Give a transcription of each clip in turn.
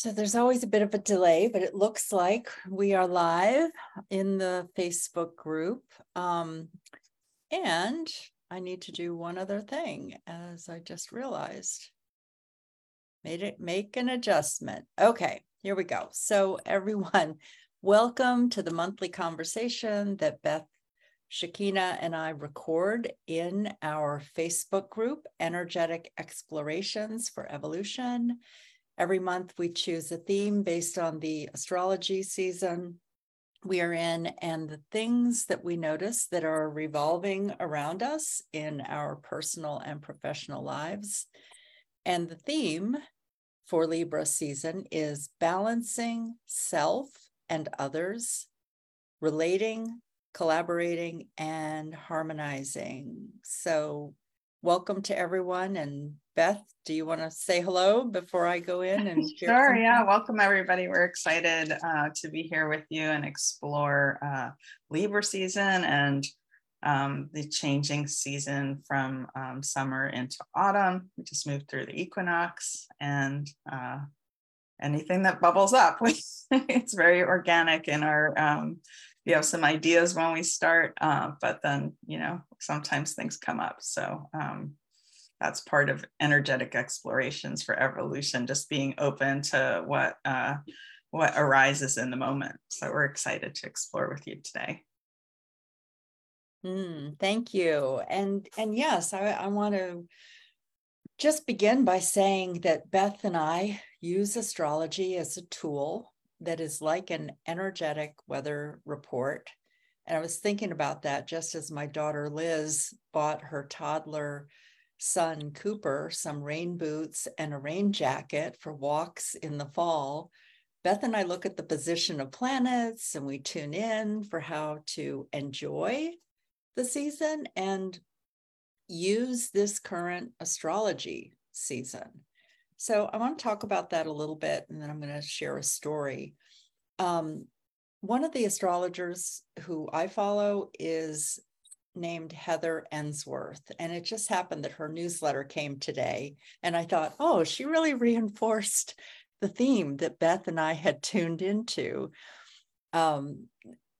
So there's always a bit of a delay, but it looks like we are live in the Facebook group. Um, and I need to do one other thing as I just realized. Made it make an adjustment. Okay, here we go. So everyone, welcome to the monthly conversation that Beth Shekinah and I record in our Facebook group, Energetic Explorations for Evolution. Every month, we choose a theme based on the astrology season we are in and the things that we notice that are revolving around us in our personal and professional lives. And the theme for Libra season is balancing self and others, relating, collaborating, and harmonizing. So, welcome to everyone. And Beth, do you want to say hello before I go in and sure? Yeah, welcome everybody. We're excited uh, to be here with you and explore uh, Libra season and um, the changing season from um, summer into autumn. We just moved through the equinox and uh, anything that bubbles up. it's very organic in our um, we have some ideas when we start, uh, but then you know sometimes things come up. So um, that's part of energetic explorations for evolution just being open to what uh, what arises in the moment. So we're excited to explore with you today. Mm, thank you. And and yes i, I want to just begin by saying that beth and i use astrology as a tool that is like an energetic weather report. And i was thinking about that just as my daughter liz bought her toddler son Cooper some rain boots and a rain jacket for walks in the fall. Beth and I look at the position of planets and we tune in for how to enjoy the season and use this current astrology season. So I want to talk about that a little bit and then I'm going to share a story. Um, one of the astrologers who I follow is named Heather Ensworth. And it just happened that her newsletter came today. And I thought, oh, she really reinforced the theme that Beth and I had tuned into um,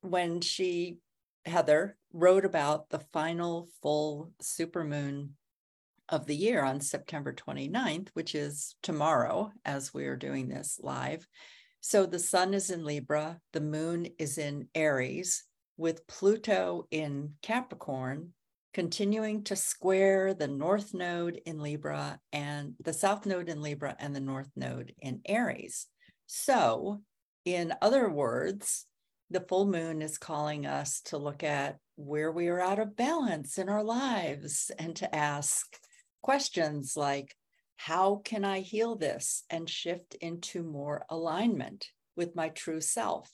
when she, Heather, wrote about the final full supermoon of the year on September 29th, which is tomorrow as we are doing this live. So the sun is in Libra, the moon is in Aries, with Pluto in Capricorn continuing to square the north node in Libra and the south node in Libra and the north node in Aries. So, in other words, the full moon is calling us to look at where we are out of balance in our lives and to ask questions like, how can I heal this and shift into more alignment with my true self?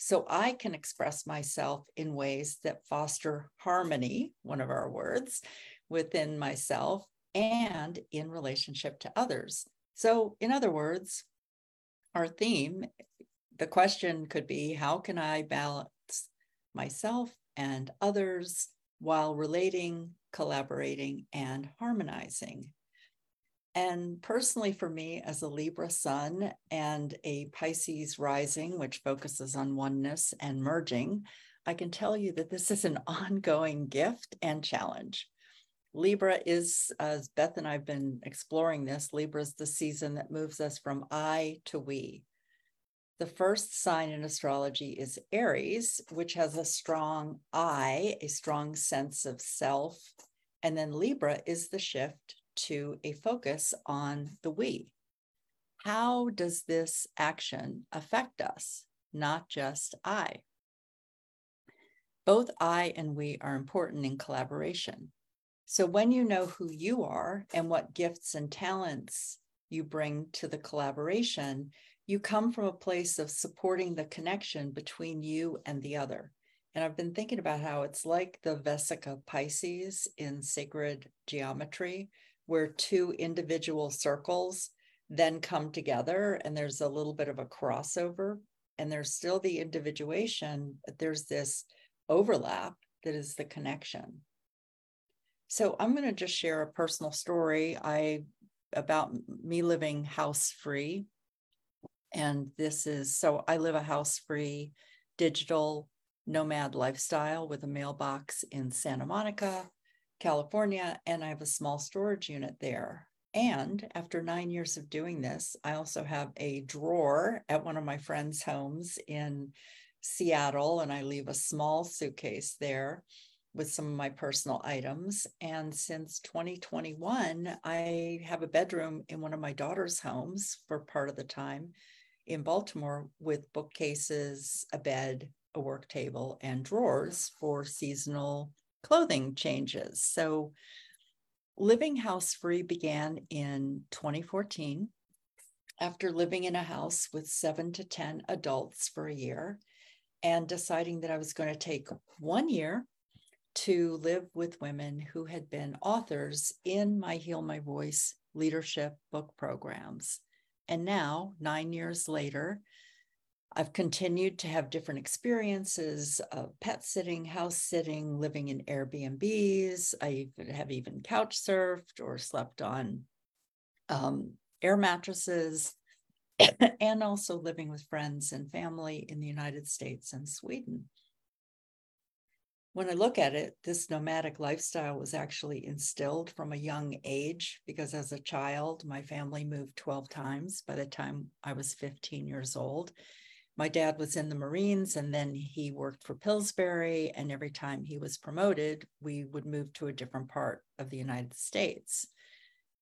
So I can express myself in ways that foster harmony, one of our words, within myself and in relationship to others. So, in other words, our theme, the question could be how can I balance myself and others while relating, collaborating, and harmonizing? And personally, for me, as a Libra sun and a Pisces rising, which focuses on oneness and merging, I can tell you that this is an ongoing gift and challenge. Libra is, as Beth and I've been exploring this, Libra is the season that moves us from I to we. The first sign in astrology is Aries, which has a strong I, a strong sense of self. And then Libra is the shift to a focus on the we. How does this action affect us, not just I? Both I and we are important in collaboration. So when you know who you are and what gifts and talents you bring to the collaboration, you come from a place of supporting the connection between you and the other. And I've been thinking about how it's like the Vesica Piscis in sacred geometry, where two individual circles then come together and there's a little bit of a crossover. And there's still the individuation, but there's this overlap that is the connection. So I'm going to just share a personal story. I about me living house free. And this is so I live a house free digital nomad lifestyle with a mailbox in Santa Monica, California, and I have a small storage unit there. And after nine years of doing this, I also have a drawer at one of my friends' homes in Seattle, and I leave a small suitcase there with some of my personal items. And since 2021, I have a bedroom in one of my daughter's homes for part of the time in Baltimore with bookcases, a bed, a work table, and drawers for seasonal clothing changes. So, living house free began in 2014 after living in a house with seven to 10 adults for a year and deciding that I was going to take one year to live with women who had been authors in my Heal My Voice leadership book programs. And now, nine years later, I've continued to have different experiences of pet sitting, house sitting, living in Airbnbs. I have even couch surfed or slept on um, air mattresses, and also living with friends and family in the United States and Sweden when I look at it, this nomadic lifestyle was actually instilled from a young age because as a child, my family moved 12 times by the time I was 15 years old. My dad was in the Marines and then he worked for Pillsbury. And every time he was promoted, we would move to a different part of the United States.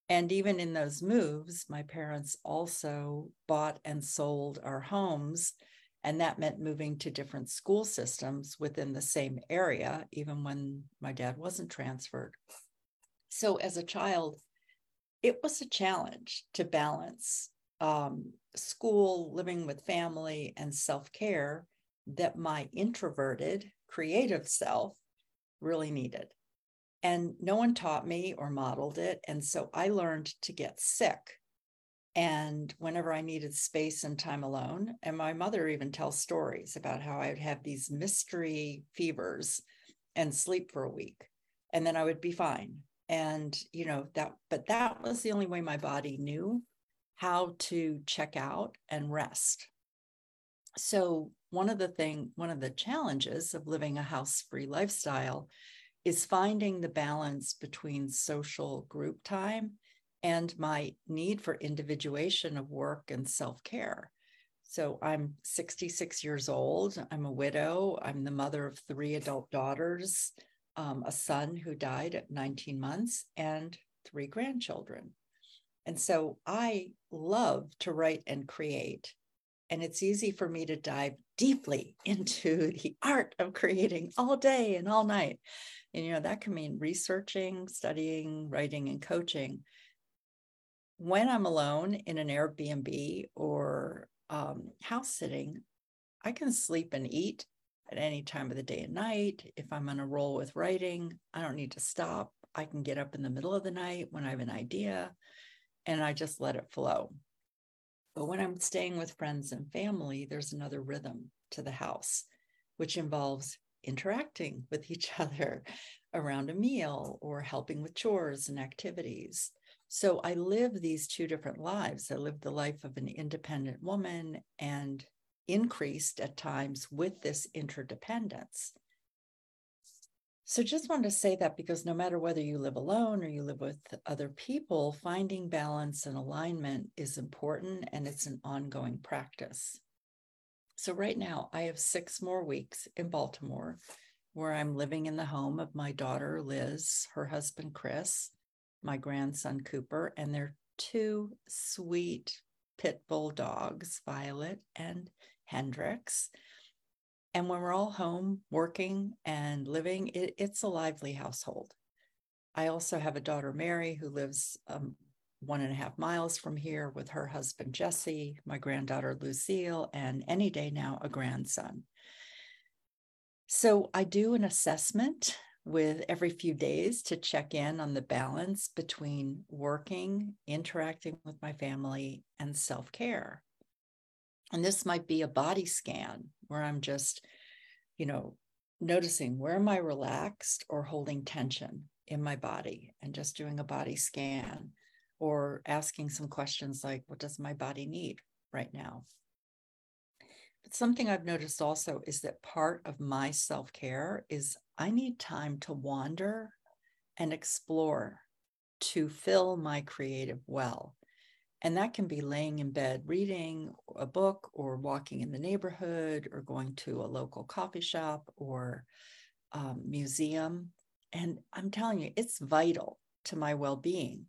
And even in those moves, my parents also bought and sold our homes and that meant moving to different school systems within the same area, even when my dad wasn't transferred. So as a child, it was a challenge to balance um, school, living with family, and self care that my introverted, creative self really needed. And no one taught me or modeled it. And so I learned to get sick and whenever I needed space and time alone, and my mother even tells stories about how I would have these mystery fevers and sleep for a week, and then I would be fine. And, you know, that, but that was the only way my body knew how to check out and rest. So, one of the thing, one of the challenges of living a house free lifestyle is finding the balance between social group time and my need for individuation of work and self care. So I'm 66 years old. I'm a widow. I'm the mother of three adult daughters, um, a son who died at 19 months, and three grandchildren. And so I love to write and create. And it's easy for me to dive deeply into the art of creating all day and all night. And, you know, that can mean researching, studying, writing, and coaching when I'm alone in an Airbnb or um, house sitting, I can sleep and eat at any time of the day and night. If I'm on a roll with writing, I don't need to stop. I can get up in the middle of the night when I have an idea and I just let it flow. But when I'm staying with friends and family, there's another rhythm to the house, which involves interacting with each other around a meal or helping with chores and activities. So I live these two different lives. I live the life of an independent woman and increased at times with this interdependence. So just wanted to say that because no matter whether you live alone or you live with other people, finding balance and alignment is important and it's an ongoing practice. So right now I have six more weeks in Baltimore where I'm living in the home of my daughter Liz, her husband Chris, my grandson Cooper, and their two sweet pit bull dogs, Violet and Hendrix. And when we're all home working and living, it, it's a lively household. I also have a daughter, Mary, who lives um, one and a half miles from here with her husband, Jesse, my granddaughter, Lucille, and any day now, a grandson. So I do an assessment with every few days to check in on the balance between working, interacting with my family, and self care. And this might be a body scan where I'm just, you know, noticing where am I relaxed or holding tension in my body and just doing a body scan or asking some questions like, what does my body need right now. But something I've noticed also is that part of my self care is I need time to wander and explore to fill my creative well. And that can be laying in bed reading a book or walking in the neighborhood or going to a local coffee shop or um, museum. And I'm telling you, it's vital to my well being.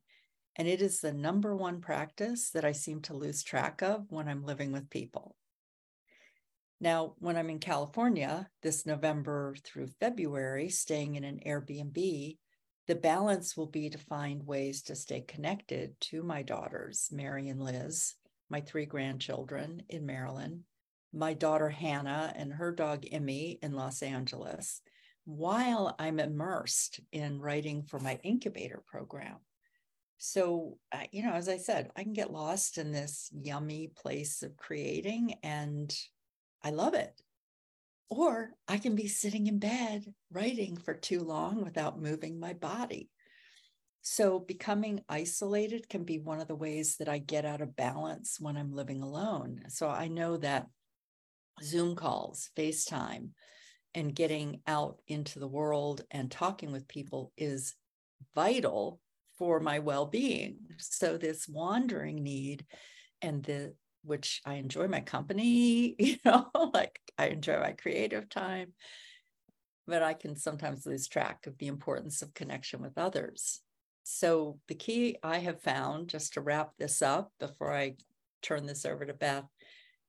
And it is the number one practice that I seem to lose track of when I'm living with people. Now, when I'm in California this November through February, staying in an Airbnb, the balance will be to find ways to stay connected to my daughters, Mary and Liz, my three grandchildren in Maryland, my daughter Hannah and her dog Emmy in Los Angeles, while I'm immersed in writing for my incubator program. So, uh, you know, as I said, I can get lost in this yummy place of creating and I love it. Or I can be sitting in bed writing for too long without moving my body. So, becoming isolated can be one of the ways that I get out of balance when I'm living alone. So, I know that Zoom calls, FaceTime, and getting out into the world and talking with people is vital for my well-being so this wandering need and the which i enjoy my company you know like i enjoy my creative time but i can sometimes lose track of the importance of connection with others so the key i have found just to wrap this up before i turn this over to beth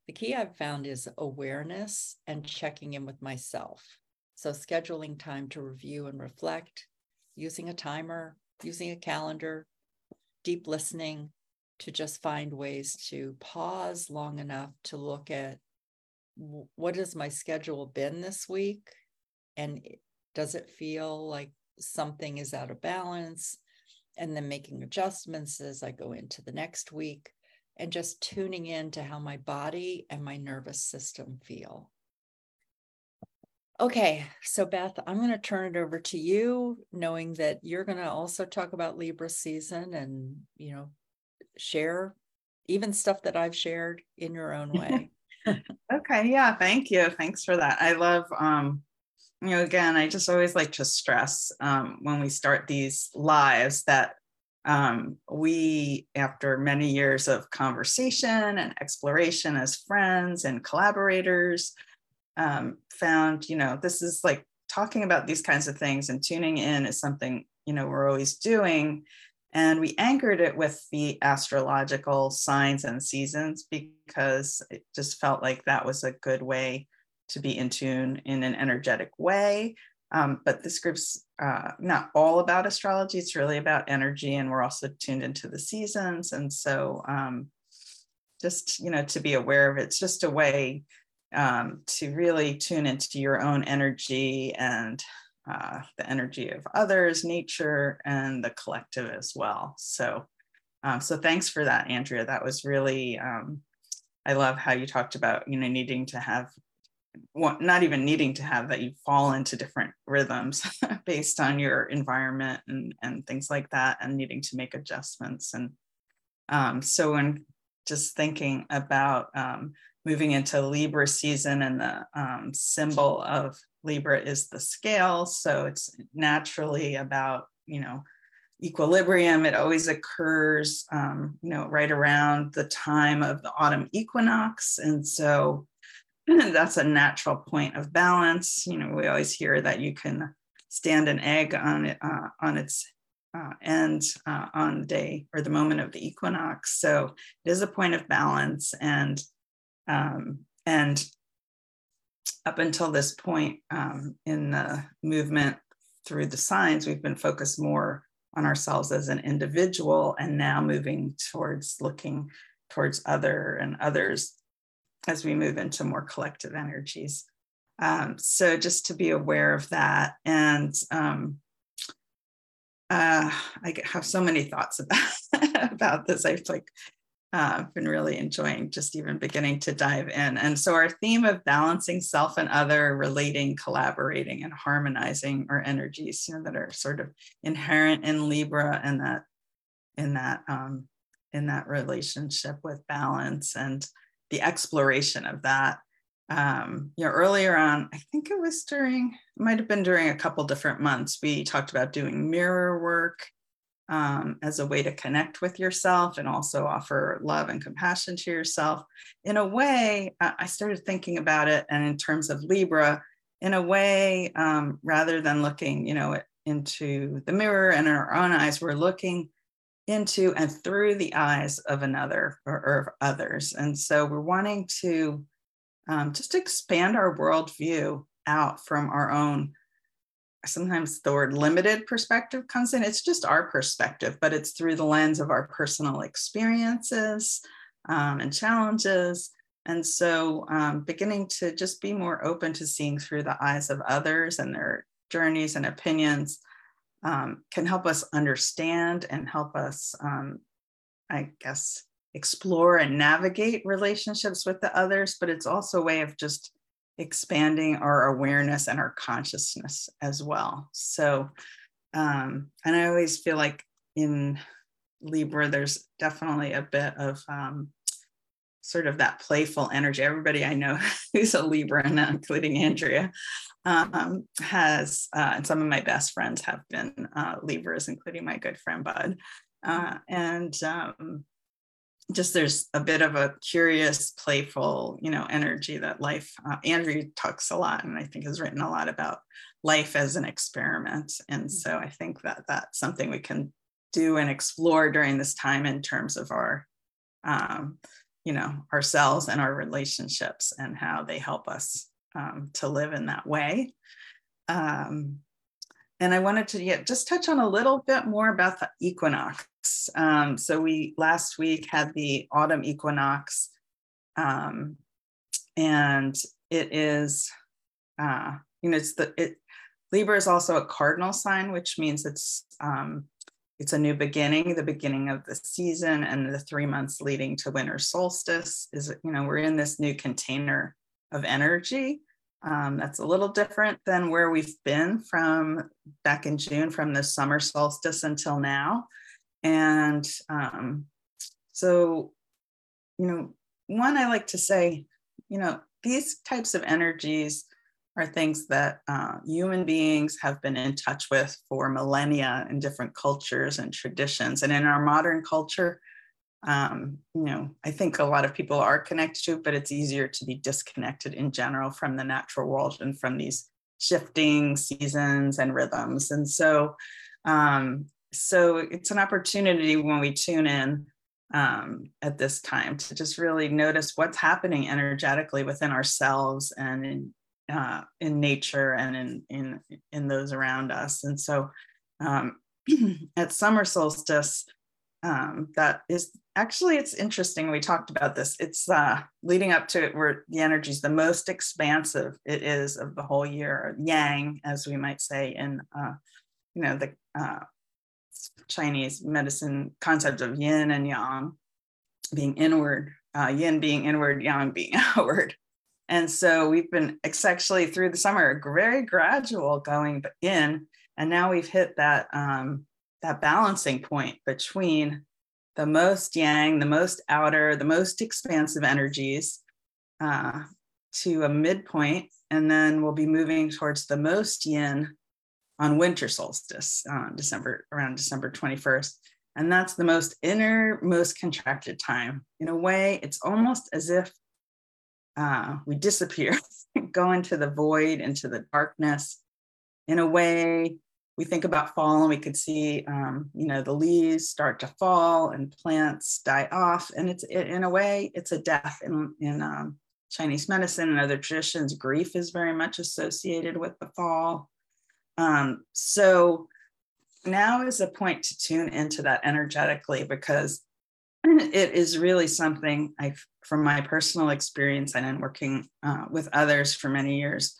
the key I've found is awareness and checking in with myself. So, scheduling time to review and reflect, using a timer, using a calendar, deep listening to just find ways to pause long enough to look at what has my schedule been this week? And does it feel like something is out of balance? And then making adjustments as I go into the next week and just tuning in to how my body and my nervous system feel. Okay, so Beth, I'm going to turn it over to you, knowing that you're going to also talk about Libra season and, you know, share even stuff that I've shared in your own way. okay, yeah, thank you. Thanks for that. I love um you know again, I just always like to stress um when we start these lives that um, we, after many years of conversation and exploration as friends and collaborators, um, found, you know, this is like talking about these kinds of things and tuning in is something, you know, we're always doing. And we anchored it with the astrological signs and seasons because it just felt like that was a good way to be in tune in an energetic way um, but this group's uh, not all about astrology, it's really about energy. And we're also tuned into the seasons. And so um, just, you know, to be aware of it, it's just a way um, to really tune into your own energy and uh, the energy of others, nature, and the collective as well. So, um, so thanks for that, Andrea. That was really, um, I love how you talked about, you know, needing to have not even needing to have that you fall into different rhythms based on your environment and, and things like that and needing to make adjustments and um, so when just thinking about um, moving into libra season and the um, symbol of libra is the scale so it's naturally about you know equilibrium it always occurs um, you know right around the time of the autumn equinox and so that's a natural point of balance. You know, we always hear that you can stand an egg on it uh, on its uh, end uh, on the day or the moment of the equinox. So it is a point of balance, and um, and up until this point um, in the movement through the signs, we've been focused more on ourselves as an individual, and now moving towards looking towards other and others as we move into more collective energies. Um, so just to be aware of that. And um, uh, I have so many thoughts about, about this. I've like uh, I've been really enjoying just even beginning to dive in. And so our theme of balancing self and other, relating, collaborating, and harmonizing our energies, you know, that are sort of inherent in Libra and that in that um, in that relationship with balance and the exploration of that um, you know, earlier on, I think it was during, might have been during a couple different months, we talked about doing mirror work um, as a way to connect with yourself and also offer love and compassion to yourself. In a way, I started thinking about it, and in terms of Libra, in a way, um, rather than looking, you know, into the mirror and in our own eyes, we're looking into and through the eyes of another or, or others. And so we're wanting to um, just expand our worldview out from our own. Sometimes the word limited perspective comes in. It's just our perspective, but it's through the lens of our personal experiences um, and challenges. And so, um, beginning to just be more open to seeing through the eyes of others and their journeys and opinions um, can help us understand and help us, um, I guess, explore and navigate relationships with the others, but it's also a way of just expanding our awareness and our consciousness as well. So, um, and I always feel like in Libra, there's definitely a bit of um, sort of that playful energy. Everybody I know who's a Libra, including Andrea, um, has, uh, and some of my best friends have been uh, Libras, including my good friend Bud. Uh, and um, just there's a bit of a curious, playful, you know, energy that life. Uh, Andrew talks a lot, and I think has written a lot about life as an experiment. And mm. so I think that that's something we can do and explore during this time in terms of our, um, you know, ourselves and our relationships and how they help us um, to live in that way. Um, and I wanted to yeah, just touch on a little bit more about the equinox. Um, so we last week had the autumn equinox, um, and it is, uh, you know, it's the it Libra is also a cardinal sign, which means it's um, it's a new beginning, the beginning of the season, and the three months leading to winter solstice is you know we're in this new container of energy um, that's a little different than where we've been from back in June, from the summer solstice until now. And um, so, you know, one, I like to say, you know, these types of energies are things that uh, human beings have been in touch with for millennia in different cultures and traditions. And in our modern culture, um, you know, I think a lot of people are connected to it, but it's easier to be disconnected in general from the natural world and from these shifting seasons and rhythms. And so, um, so it's an opportunity when we tune in um, at this time to just really notice what's happening energetically within ourselves and in uh, in nature and in in in those around us. And so, um, at summer solstice, um, that is actually it's interesting we talked about this it's uh, leading up to it where the energy is the most expansive it is of the whole year yang as we might say in uh, you know the uh, chinese medicine concept of yin and yang being inward uh, yin being inward yang being outward. And so we've been actually through the summer very gradual going in and now we've hit that um, that balancing point between the most yang, the most outer, the most expansive energies uh, to a midpoint, and then we'll be moving towards the most yin on winter solstice, uh, December around December 21st. And that's the most inner, most contracted time. In a way, it's almost as if uh, we disappear, go into the void, into the darkness. In a way, we think about fall and we could see, um, you know, the leaves start to fall and plants die off. And it's it, in a way, it's a death in, in um, Chinese medicine and other traditions. Grief is very much associated with the fall. Um, so now is a point to tune into that energetically because it is really something I, from my personal experience and in working uh, with others for many years,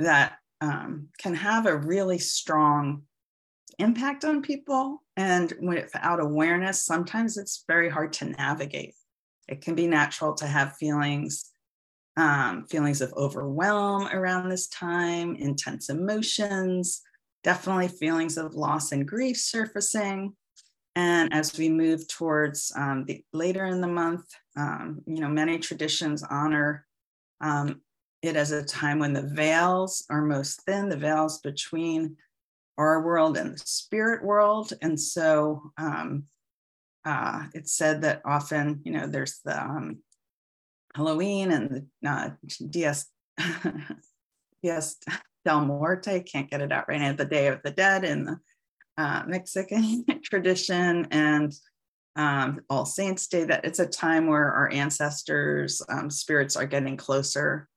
that um, can have a really strong impact on people. And without awareness, sometimes it's very hard to navigate. It can be natural to have feelings, um, feelings of overwhelm around this time, intense emotions, definitely feelings of loss and grief surfacing. And as we move towards um, the later in the month, um, you know, many traditions honor um, it as a time when the veils are most thin, the veils between our world and the spirit world. And so um, uh, it's said that often, you know, there's the um, Halloween and the uh, Dias, del Muerte, can't get it out right now, the Day of the Dead in the uh, Mexican tradition and um, All Saints Day, that it's a time where our ancestors' um, spirits are getting closer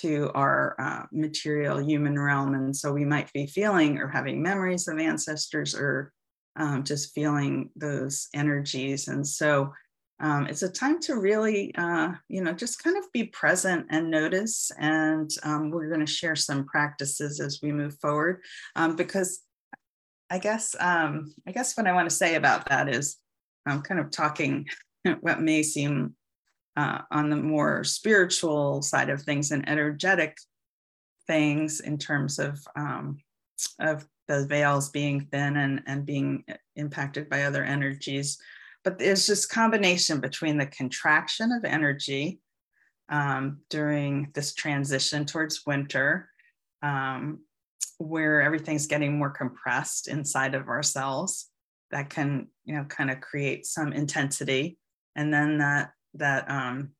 to our uh, material human realm. And so we might be feeling or having memories of ancestors or um, just feeling those energies. And so um, it's a time to really, uh, you know, just kind of be present and notice. And um, we're going to share some practices as we move forward um, because I guess um, I guess what I want to say about that is I'm kind of talking what may seem uh, on the more spiritual side of things and energetic things in terms of um, of the veils being thin and and being impacted by other energies. But there's this combination between the contraction of energy um, during this transition towards winter um, where everything's getting more compressed inside of ourselves that can you know kind of create some intensity and then that that um,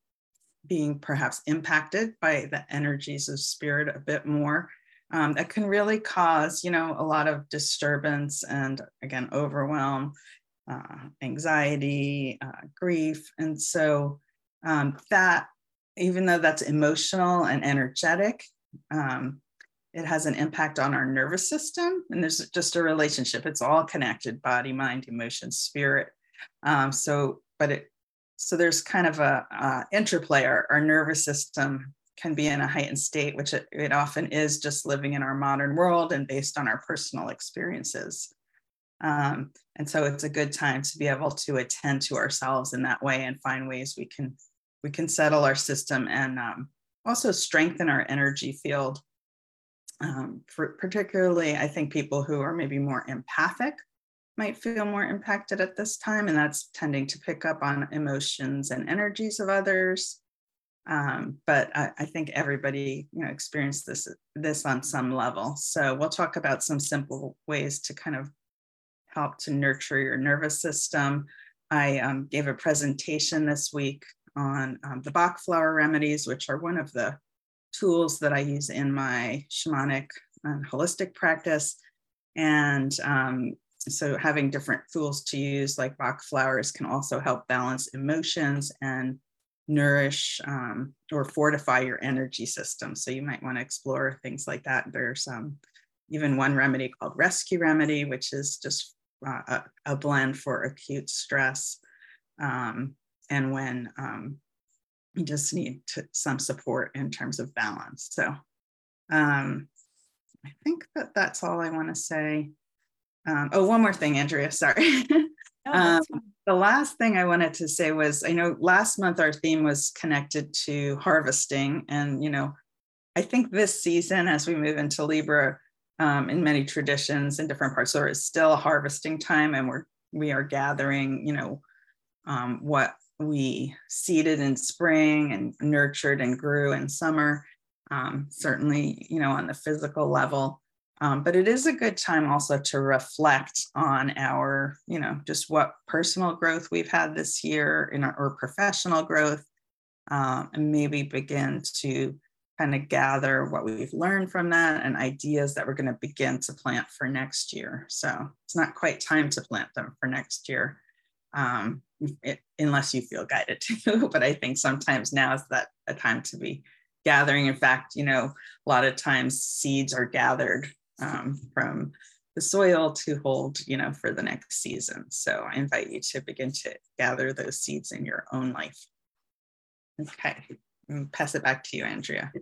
being perhaps impacted by the energies of spirit a bit more um, that can really cause you know a lot of disturbance and again overwhelm uh, anxiety uh, grief. And so um, that even though that's emotional and energetic um, it has an impact on our nervous system. And there's just a relationship. It's all connected body mind emotion spirit. Um, so but it so there's kind of a, a interplay our, our, nervous system can be in a heightened state which it, it, often is just living in our modern world and based on our personal experiences. Um, and so it's a good time to be able to attend to ourselves in that way and find ways we can we can settle our system and um, also strengthen our energy field. Um, for particularly, I think people who are maybe more empathic might feel more impacted at this time, and that's tending to pick up on emotions and energies of others. Um, but I, I, think everybody, you know, experienced this this on some level. So we'll talk about some simple ways to kind of help to nurture your nervous system. I um, gave a presentation this week on um, the Bach flower remedies, which are one of the tools that I use in my shamanic and holistic practice. And um, so having different tools to use like Bach flowers can also help balance emotions and nourish um, or fortify your energy system. So you might want to explore things like that. There's um, even one remedy called Rescue Remedy, which is just uh, a, a, blend for acute stress. Um, and when um, you just need to, some support in terms of balance. So um, I think that that's all I want to say. Um, oh, one more thing, Andrea, sorry. um, the last thing I wanted to say was I know last month our theme was connected to harvesting. And, you know, I think this season, as we move into Libra, um, in many traditions in different parts, there is still a harvesting time and we're we are gathering, you know, um, what we seeded in spring and nurtured and grew in summer, um, certainly, you know, on the physical level. Um, but it is a good time also to reflect on our, you know, just what personal growth we've had this year in our or professional growth, um, and maybe begin to kind of gather what we've learned from that and ideas that we're going to begin to plant for next year. So it's not quite time to plant them for next year, um, it, unless you feel guided to. but I think sometimes now is that a time to be gathering. In fact, you know, a lot of times seeds are gathered um, from the soil to hold, you know, for the next season. So I invite you to begin to gather those seeds in your own life. Okay pass it back to you, Andrea.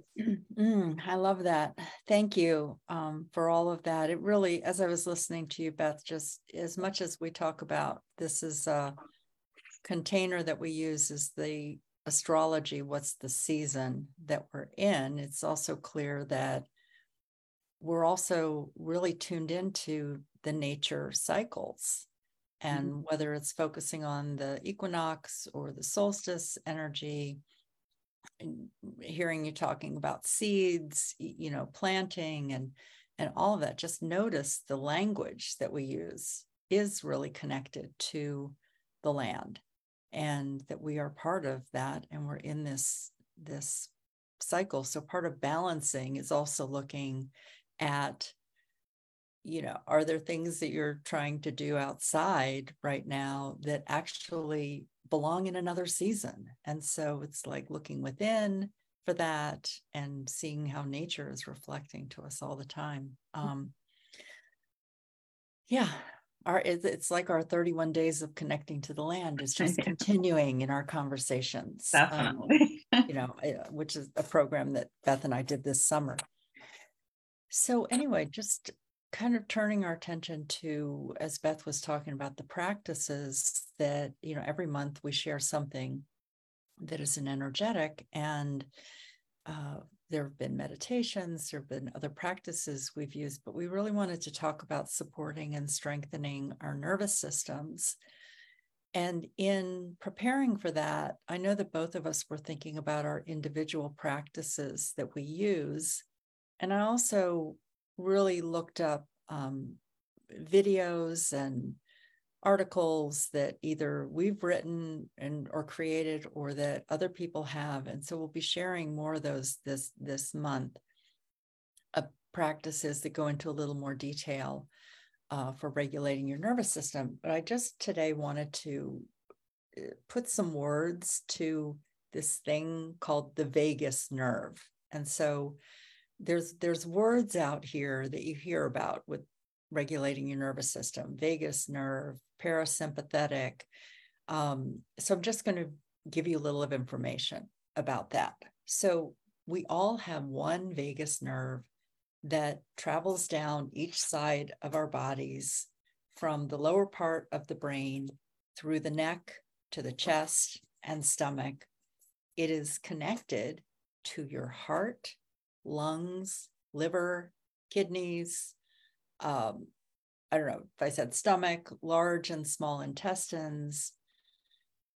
Mm, I love that. Thank you um, for all of that. It really, as I was listening to you, Beth, just as much as we talk about this is a container that we use is the astrology, what's the season that we're in, it's also clear that we're also really tuned into the nature cycles And mm-hmm. whether it's focusing on the equinox or the solstice energy, hearing you talking about seeds, you know, planting and and all of that, just notice the language that we use is really connected to the land and that we are part of that and we're in this this cycle so part of balancing is also looking at you know are there things that you're trying to do outside right now that actually belong in another season? And so it's like looking within for that and seeing how nature is reflecting to us all the time. Mm. um yeah our it's like our 31 days of connecting to the land is just continuing in our conversations um, definitely. um, you know eh, which is a program that beth and i did this summer so anyway just kind of turning our attention to as beth was talking about the practices that you know every month we share something that is an energetic and uh, there have been meditations, there have been other practices we've used, but we really wanted to talk about supporting and strengthening our nervous systems. And in preparing for that, I know that both of us were thinking about our individual practices that we use. And I also really looked up um, videos and articles that either we've written and or created or that other people have. And so we'll be sharing more of those this this month of practices that go into a little more detail uh, for regulating your nervous system. But i just today wanted to uh, put some words to this thing called the vagus nerve. And so there's there's words out here that you hear about with regulating your nervous system vagus nerve parasympathetic. Um, so I'm just going to give you a little of information about that. So we all have one vagus nerve that travels down each side of our bodies from the lower part of the brain through the neck to the chest and stomach. It is connected to your heart, lungs, liver, kidneys, um, I don't know if I said stomach, large and small intestines.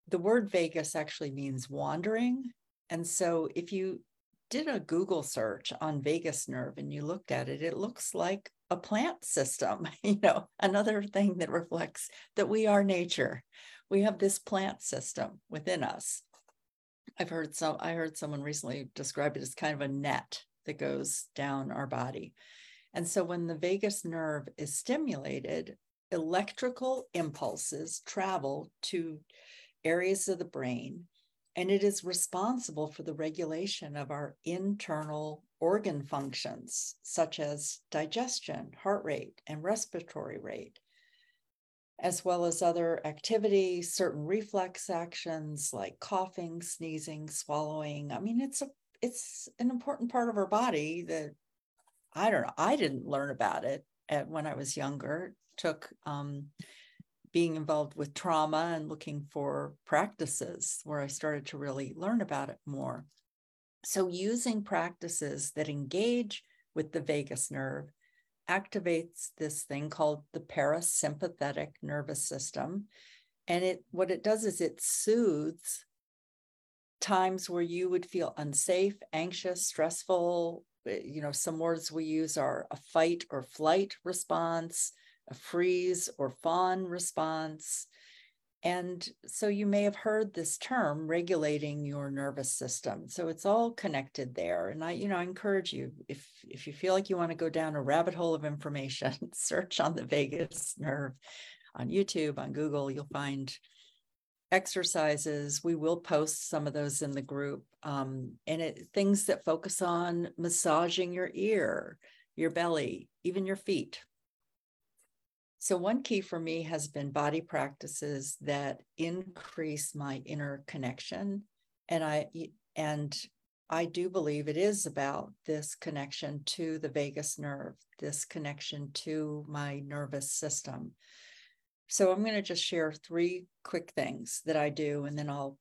The word vagus actually means wandering. And so if you did a Google search on vagus nerve and you looked at it, it looks like a plant system, you know, another thing that reflects that we are nature. We have this plant system within us. I've heard some, I heard someone recently describe it as kind of a net that goes down our body. And so when the vagus nerve is stimulated, electrical impulses travel to areas of the brain, and it is responsible for the regulation of our internal organ functions, such as digestion, heart rate, and respiratory rate, as well as other activities, certain reflex actions like coughing, sneezing, swallowing. I mean, it's a it's an important part of our body that I don't know. I didn't learn about it at, when I was younger. It took um, being involved with trauma and looking for practices where I started to really learn about it more. So, using practices that engage with the vagus nerve activates this thing called the parasympathetic nervous system. And it what it does is it soothes times where you would feel unsafe, anxious, stressful, Eh, you know, some words we use are a fight or flight response, a freeze or fawn response. And so you may have heard this term regulating your nervous system. So it's all connected there. And I, you know, I encourage you if if you feel like you want to go down a rabbit hole of information, search on the vagus nerve on YouTube, on Google, you'll find exercises. We will post some of those in the group. Um, and it, things that focus on massaging your ear, your belly, even your feet. So, one key for me has been body practices that increase my inner connection. And I, and I do believe it is about this connection to the vagus nerve, this connection to my nervous system. So I'm going to just share three quick things that I do, and then I'll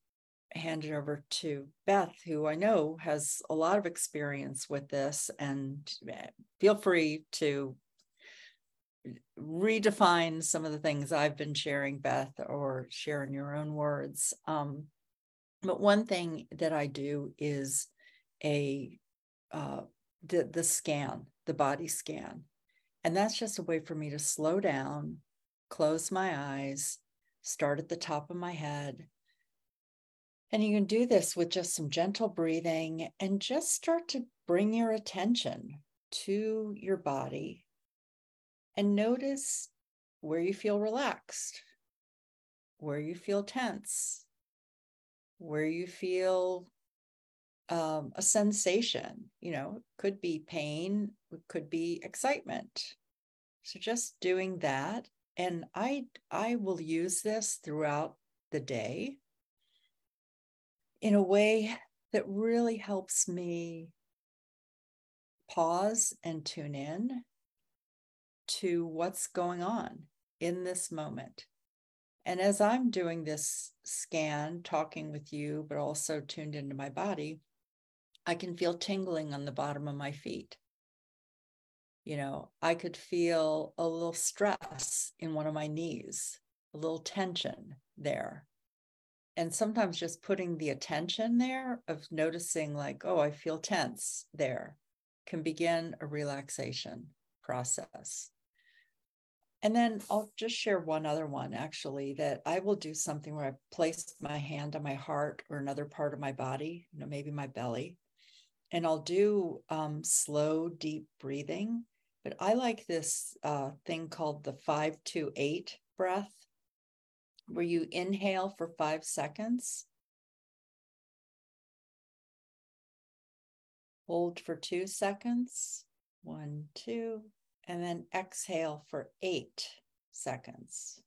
hand it over to Beth, who I know has a lot of experience with this. And eh, feel free to redefine some of the things I've been sharing, Beth, or share in your own words. Um, but one thing that I do is a uh, the the scan, the body scan, and that's just a way for me to slow down, close my eyes, start at the top of my head. And you can do this with just some gentle breathing and just start to bring your attention to your body and notice where you feel relaxed, where you feel tense, where you feel um, a sensation. You know, could be pain, it could be excitement. So just doing that, and I I will use this throughout the day in a way that really helps me pause and tune in to what's going on in this moment. And as I'm doing this scan, talking with you, but also tuned into my body, I can feel tingling on the bottom of my feet. You know, I could feel a little stress in one of my knees, a little tension there. And sometimes just putting the attention there of noticing, like, oh, I feel tense there, can begin a relaxation process. And then I'll just share one other one actually that I will do something where I place my hand on my heart or another part of my body, you know, maybe my belly, and I'll do um, slow, deep breathing. But I like this uh, thing called the five to eight breath, where you inhale for five seconds, hold for two seconds, one, two, and then exhale for eight seconds.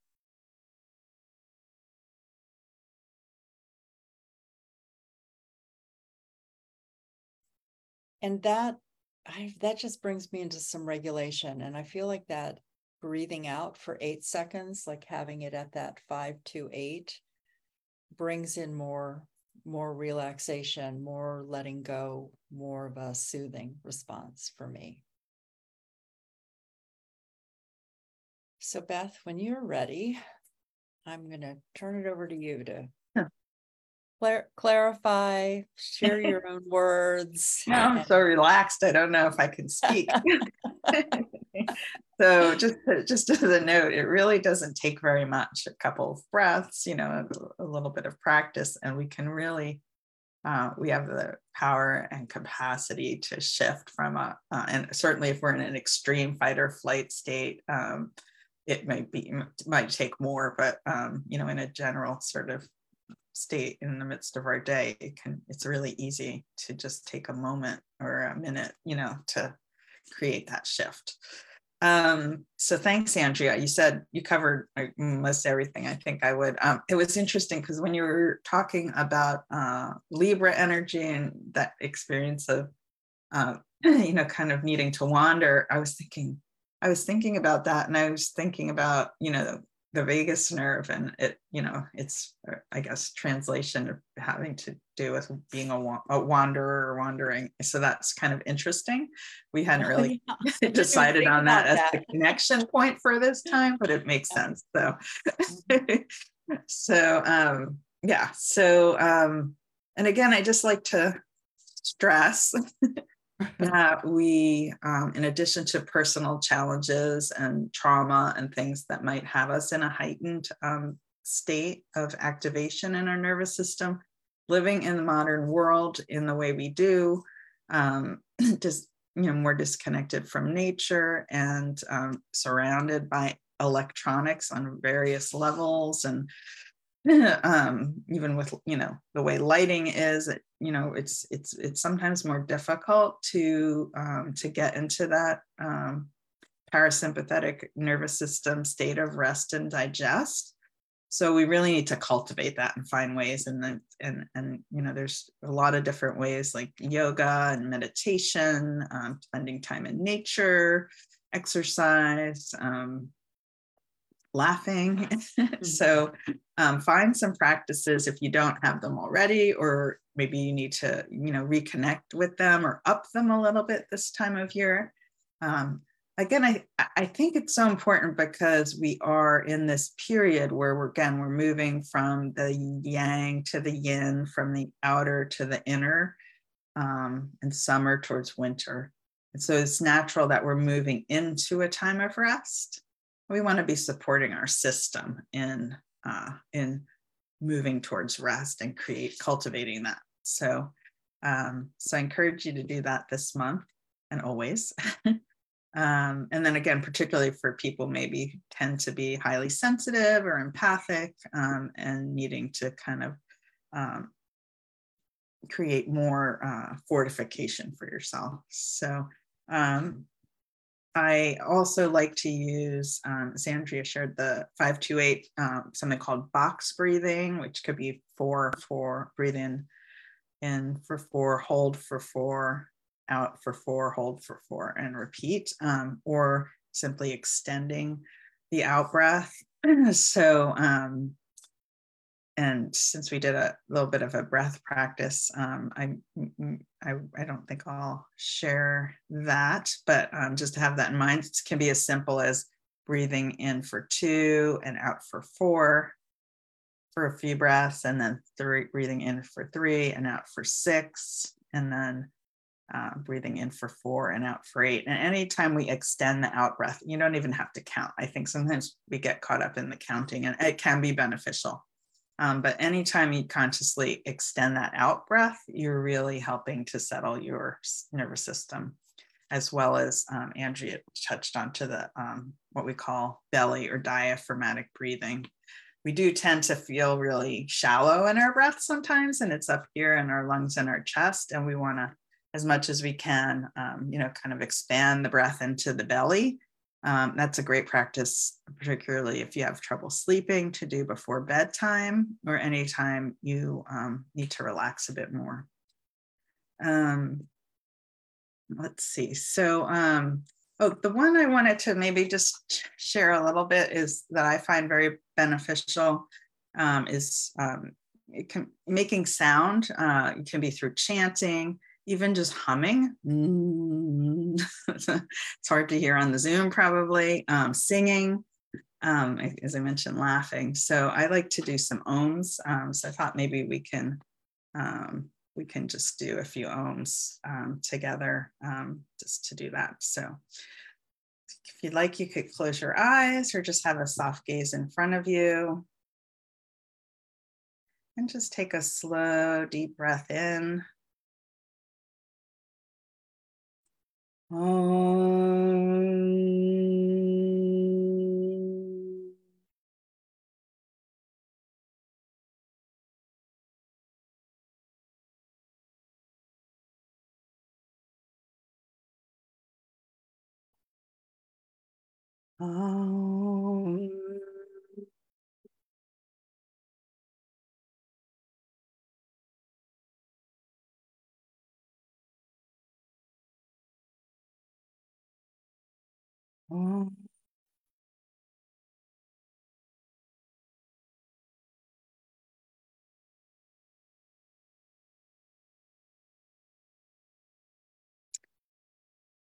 And that I, that just brings me into some regulation. And I feel like that breathing out for eight seconds, like having it at that five to eight, brings in more more relaxation, more letting go, more of a soothing response for me. So, Beth, when you're ready, I'm going to turn it over to you to clar- clarify, share your own words. I'm so relaxed. I don't know if I can speak. so just just as a note, it really doesn't take very much. A couple of breaths, you know, a, a little bit of practice, and we can really. Uh, we have the power and capacity to shift from a, uh, and certainly if we're in an extreme fight or flight state, um, it might be might take more but um, you know in a general sort of state in the midst of our day it can it's really easy to just take a moment or a minute you know to create that shift. Um, so thanks andrea. You said you covered most everything i think i would. Um, it was interesting because when you were talking about uh, libra energy and that experience of uh, you know kind of needing to wander i was thinking I was thinking about that and I was thinking about, you know, the vagus nerve and it, you know, it's, I guess, translation of having to do with being a, a wanderer or wandering. So that's kind of interesting. We hadn't really yeah. decided on that as the connection point for this time, but it makes sense. So, so, um, yeah. So, um, and again, I just like to stress that we, um, in addition to personal challenges and trauma and things that might have us in a heightened um, state of activation in our nervous system, living in the modern world in the way we do, um, just you know, more disconnected from nature and um, surrounded by electronics on various levels and um, even with you know the way lighting is you know it's it's it's sometimes more difficult to um, to get into that um, parasympathetic nervous system state of rest and digest. So we really need to cultivate that and find ways and then and and you know there's a lot of different ways like yoga and meditation um, spending time in nature exercise um, laughing. so um, find some practices if you don't have them already, or maybe you need to, you know, reconnect with them or up them a little bit this time of year. Um, again, I, I think it's so important because we are in this period where we're again we're moving from the yang to the yin, from the outer to the inner, um, and summer towards winter. And so it's natural that we're moving into a time of rest. We want to be supporting our system in uh, in moving towards rest and create cultivating that. So, um, so I encourage you to do that this month and always. Um, and then again, particularly for people maybe tend to be highly sensitive or empathic um, and needing to kind of um, create more uh, fortification for yourself. So um, I also like to use, um, as Andrea shared, the 528, um, something called box breathing, which could be four, four, breathe in, in for four, hold for four, out for four, hold for four, and repeat, um, or simply extending the out breath. so, um, and since we did a little bit of a breath practice, um, I, I, I don't think I'll share that, but um, just to have that in mind, it can be as simple as breathing in for two and out for four for a few breaths, and then three, breathing in for three and out for six, and then uh, breathing in for four and out for eight. And anytime we extend the out breath, you don't even have to count. I think sometimes we get caught up in the counting and it can be beneficial. Um, but anytime you consciously extend that out breath, you're really helping to settle your nervous system, as well as um, Andrea touched on to the um, what we call belly or diaphragmatic breathing. We do tend to feel really shallow in our breath sometimes, and it's up here in our lungs and our chest, and we want to as much as we can, um, you know, kind of expand the breath into the belly. Um, that's a great practice, particularly if you have trouble sleeping, to do before bedtime or anytime you um, need to relax a bit more. Um, let's see. So, um, oh, the one I wanted to maybe just share a little bit is that I find very beneficial um, is um, it can, making sound. Uh, it can be through chanting, even just humming. it's hard to hear on the Zoom, probably. Um, singing, um, as I mentioned, laughing. So I like to do some ohms. Um, so I thought maybe we can um, we can just do a few ohms um, together um, just to do that. So if you'd like, you could close your eyes or just have a soft gaze in front of you. And just take a slow, deep breath in. Um,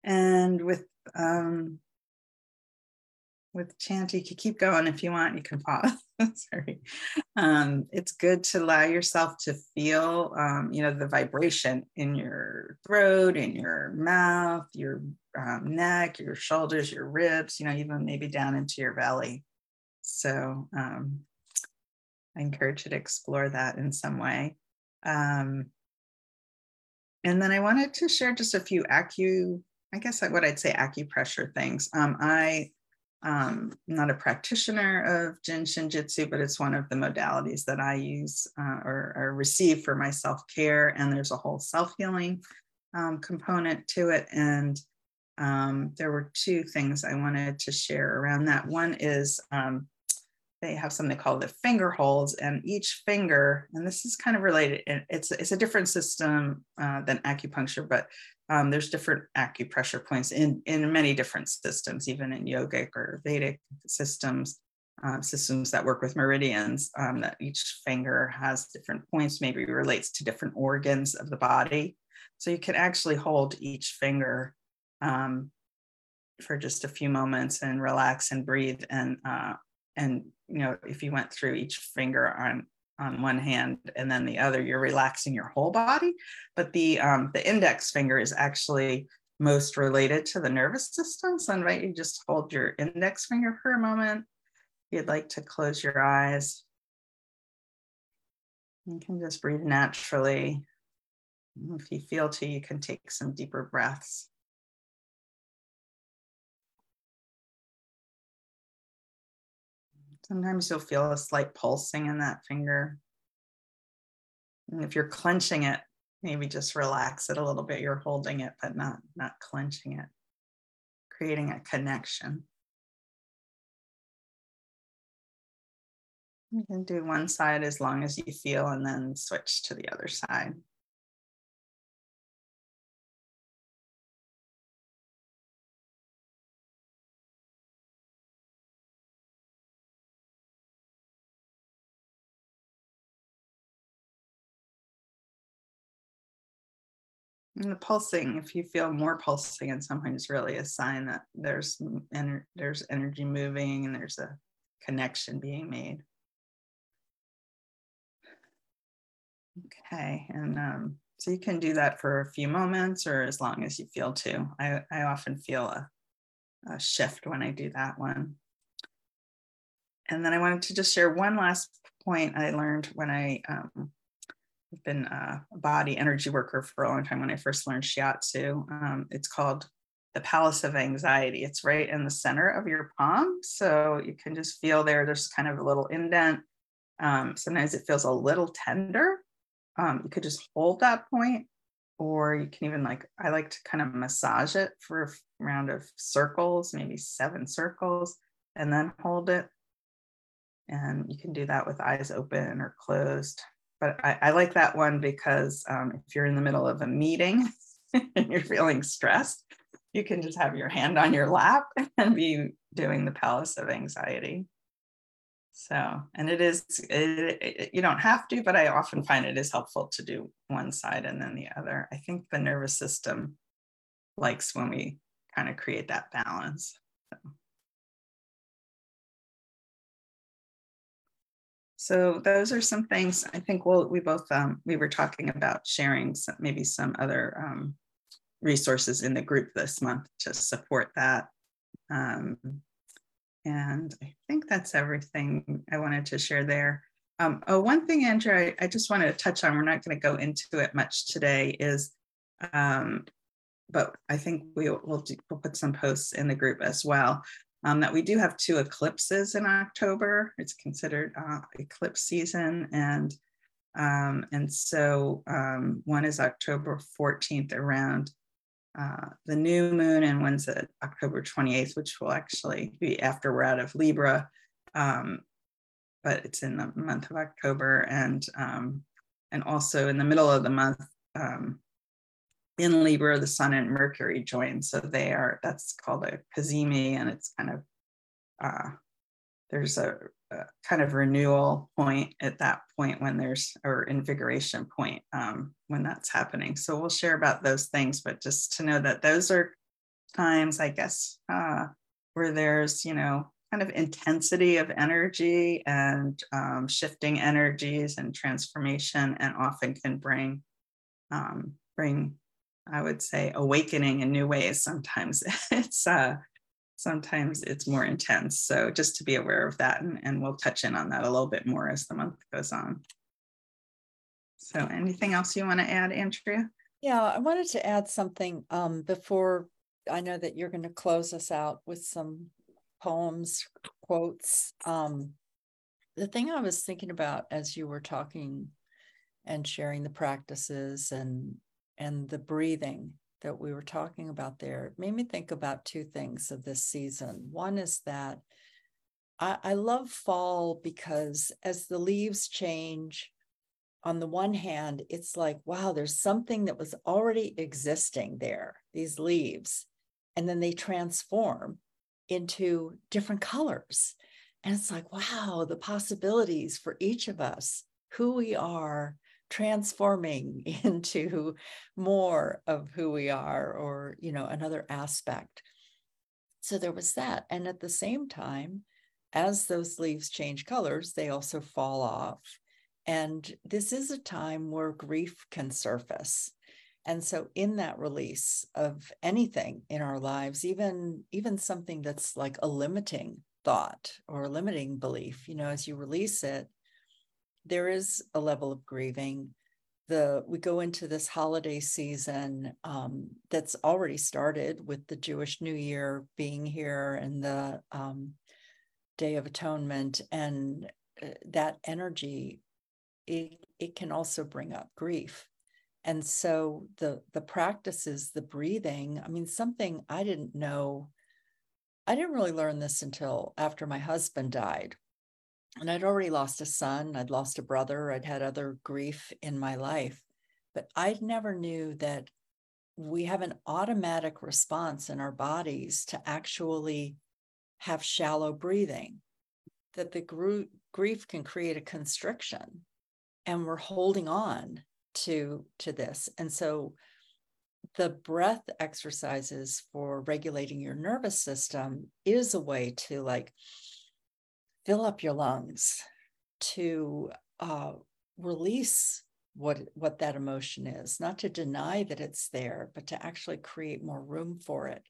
And with um, with chant, you can keep going if you want. You can pause. Sorry. Um, it's good to allow yourself to feel, um, you know, the vibration in your throat, in your mouth, your um, neck, your shoulders, your ribs, you know, even maybe down into your belly. So um, I encourage you to explore that in some way. Um, and then I wanted to share just a few acu, I guess what I'd say acupressure things. Um, I um, I'm not a practitioner of Jin Shin Jyutsu, but it's one of the modalities that I use uh, or, or, receive for my self care. And there's a whole self healing um, component to it. And um, there were two things I wanted to share around that. One is um, they have something called the finger holds, and each finger, and this is kind of related, it's, it's a different system uh, than acupuncture, but um, there's different acupressure points in, in many different systems, even in yogic or Vedic systems. Uh, systems that work with meridians, um, that each finger has different points, maybe relates to different organs of the body. So you can actually hold each finger um, for just a few moments and relax and breathe and uh, and you know if you went through each finger on on one hand and then the other you're relaxing your whole body. But the um, the index finger is actually most related to the nervous system. So I invite you just hold your index finger for a moment. If you'd like to close your eyes. You can just breathe naturally. If you feel to you can take some deeper breaths Sometimes you'll feel a slight pulsing in that finger. And if you're clenching it, maybe just relax it a little bit. You're holding it, but not, not clenching it, creating a connection. You can do one side as long as you feel and then switch to the other side. The pulsing, if you feel more pulsing in some it's really a sign that there's ener- there's energy moving and there's a connection being made. Okay, and um, so you can do that for a few moments or as long as you feel to. I, I often feel a, a shift when I do that one. And then I wanted to just share one last point I learned when I um, I've been a body energy worker for a long time when I first learned shiatsu. Um, it's called the Palace of Anxiety. It's right in the center of your palm. So you can just feel there, there's kind of a little indent. Um, sometimes it feels a little tender. Um, you could just hold that point, or you can even like, I like to kind of massage it for a round of circles, maybe seven circles, and then hold it. And you can do that with eyes open or closed but I, I like that one because um, if you're in the middle of a meeting and you're feeling stressed, you can just have your hand on your lap and be doing the palace of anxiety. So, and it is, it, it, you don't have to, but I often find it is helpful to do one side and then the other. I think the nervous system likes when we kind of create that balance. So. So those are some things I think we'll, we both, um, we were talking about sharing some, maybe some other um, resources in the group this month to support that. Um, and I think that's everything I wanted to share there. Um, oh, one thing, Andrea, I, I, just wanted to touch on, we're not going to go into it much today, is, um, but I think we will we'll put some posts in the group as well um, that we do have two eclipses in October. It's considered uh, eclipse season. And, um, and so um, one is October 14th around uh, the new moon, and one's at October 28th, which will actually be after we're out of Libra. Um, but it's in the month of October. And, um, and also in the middle of the month, um, in Libra, the Sun and Mercury join. So they are, that's called a cazimi, and it's kind of, uh, there's a, a, kind of renewal point at that point when there's, or invigoration point um, when that's happening. So we'll share about those things, but just to know that those are times, I guess, uh, where there's, you know, kind of intensity of energy and um, shifting energies and transformation, and often can bring um, bring I would say awakening in new ways. Sometimes it's uh, sometimes it's more intense. So just to be aware of that, and, and we'll touch in on that a little bit more as the month goes on. So anything else you want to add, Andrea? Yeah, I wanted to add something um, before I know that you're going to close us out with some poems, quotes. Um, the thing I was thinking about as you were talking and sharing the practices and and the breathing that we were talking about there made me think about two things of this season. One is that I, I love fall because as the leaves change, on the one hand, it's like, wow, there's something that was already existing there, these leaves, and then they transform into different colors. And it's like, wow, the possibilities for each of us, who we are, transforming into more of who we are or you know another aspect so there was that. And at the same time, as those leaves change colors, they also fall off. And this is a time where grief can surface. And so in that release of anything in our lives, even even something that's like a limiting thought or a limiting belief, you know, as you release it, there is a level of grieving the we go into this holiday season um, that's already started with the Jewish New Year being here and the um, Day of Atonement, and uh, that energy it, it can also bring up grief. And so the the practices, the breathing. I mean, something I didn't know. I didn't really learn this until after my husband died and I'd already lost a son, I'd lost a brother, I'd had other grief in my life, but I'd never knew that we have an automatic response in our bodies to actually have shallow breathing, that the gr- grief can create a constriction and we're holding on to to this. And so the breath exercises for regulating your nervous system is a way to like fill up your lungs to uh, release what what that emotion is not to deny that it's there but to actually create more room for it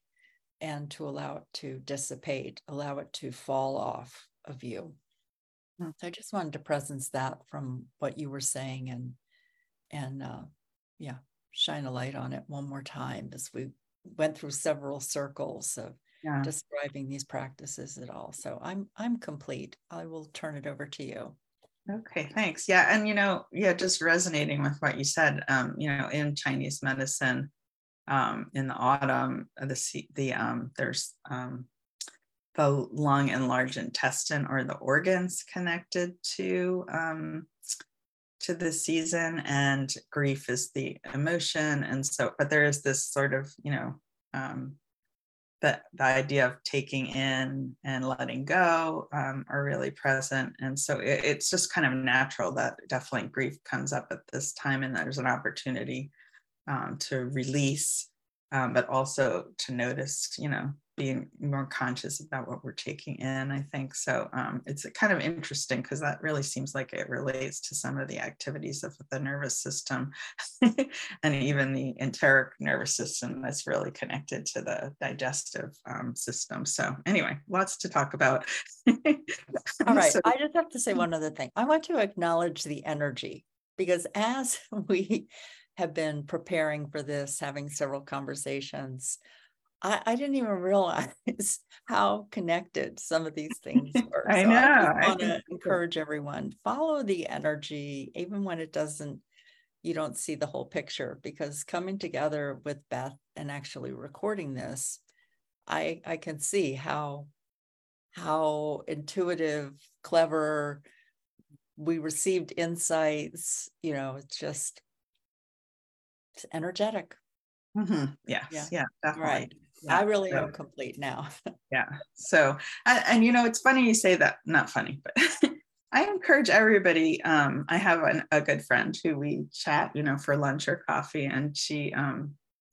and to allow it to dissipate allow it to fall off of you mm. so i just wanted to presence that from what you were saying and and uh, yeah shine a light on it one more time as we went through several circles of yeah. describing these practices at all. So I'm I'm complete. I will turn it over to you. Okay, thanks. Yeah, and you know, yeah, just resonating with what you said. Um, you know, in Chinese medicine, um, in the autumn, uh, the the um, there's um, the lung and large intestine or the organs connected to um, to the season, and grief is the emotion, and so, but there is this sort of you know um, the, the idea of taking in and letting go um, are really present. And so it, it's just kind of natural that definitely grief comes up at this time and there's an opportunity um, to release, um, but also to notice, you know, being more conscious about what we're taking in i think. So um, it's kind of interesting because that really seems like it relates to some of the activities of the nervous system and even the enteric nervous system that's really connected to the digestive um, system. So anyway lots to talk about. All right. So, i just have to say one other thing. I want to acknowledge the energy because as we have been preparing for this having several conversations I, I didn't even realize how connected some of these things were. I so know. I want to encourage everyone follow the energy, even when it doesn't, you don't see the whole picture. Because coming together with Beth and actually recording this, I I can see how how intuitive, clever we received insights. You know, it's just it's energetic. Mm-hmm. Yes. Yeah. yeah, definitely. Right. Yeah, I really so, am complete now. yeah. So, and, and, you know, it's funny you say that, not funny, but I encourage everybody. Um, I have an, a good friend who we chat, you know, for lunch or coffee, and she, um,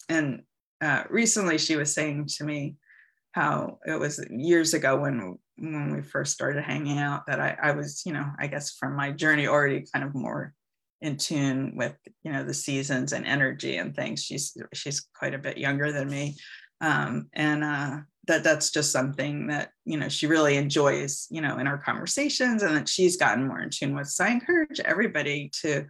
and uh, recently she was saying to me how it was years ago when when we first started hanging out that I, I was, you know, I guess from my journey already kind of more in tune with you know the seasons and energy and things. She's she's quite a bit younger than me. Um, and uh, that that's just something that you know she really enjoys you know in our conversations and that she's gotten more in tune with. So i encourage everybody to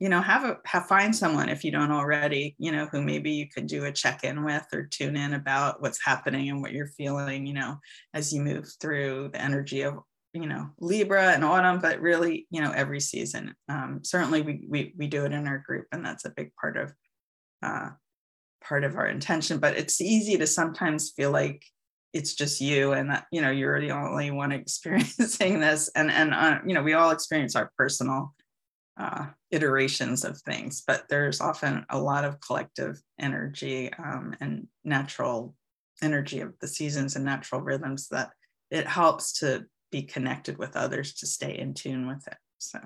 you know have a have find someone if you don't already you know who maybe you could do a check-in with or tune in about what's happening and what you're feeling you know as you move through the energy of you know libra and autumn but really you know every season. Um, certainly we, we we do it in our group and that's a big part of uh, part of our intention but it's easy to sometimes feel like it's just you and that you know you're the only one experiencing this and and uh, you know we all experience our personal uh, iterations of things but there's often a lot of collective energy um, and natural energy of the seasons and natural rhythms that it helps to be connected with others to stay in tune with it so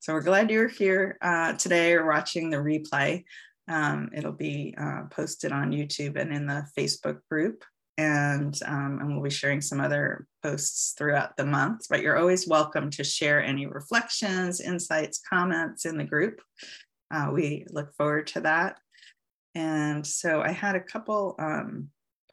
so we're glad you're here uh, today or watching the replay um, it'll be uh, posted on YouTube and in the Facebook group. and um, and we'll be sharing some other posts throughout the month. But you're always welcome to share any reflections, insights, comments in the group. Uh, we look forward to that. And so I had a couple um,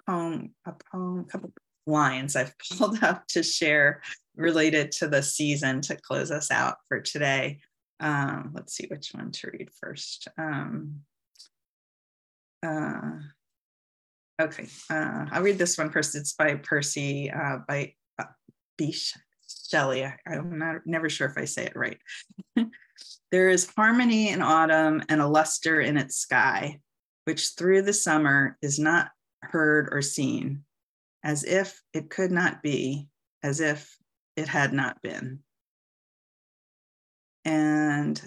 poem, a poem, a couple lines I've pulled up to share related to the season to close us out for today. Um, let's see which one to read first. Um, uh, okay, uh, I'll read this one first. It's by Percy uh, by uh, Bysshe Shelley. I, I'm not never sure if I say it right. there is harmony in autumn and a luster in its sky, which through the summer is not heard or seen, as if it could not be, as if it had not been. And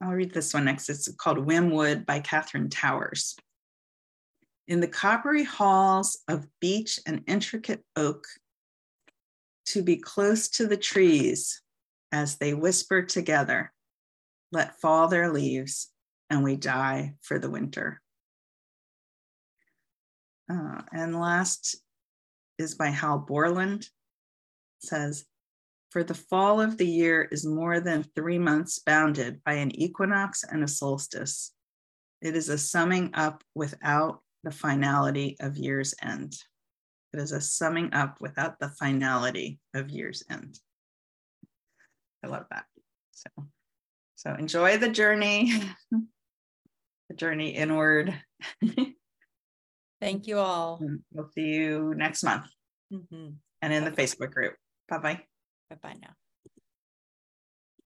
I'll read this one next. It's called Wimwood by Katherine Towers. In the coppery halls of beech and intricate oak, to be close to the trees as they whisper together, let fall their leaves, and we die for the winter. Uh, and last is by Hal Borland. Says, for the fall of the year is more than three months bounded by an equinox and a solstice. It is a summing up without the finality of year's end. It is a summing up without the finality of year's end. I love that. So, so enjoy the journey, the journey inward. Thank you all. we'll see you next month Mhm. and in the Facebook group. Bye bye. Bye bye now.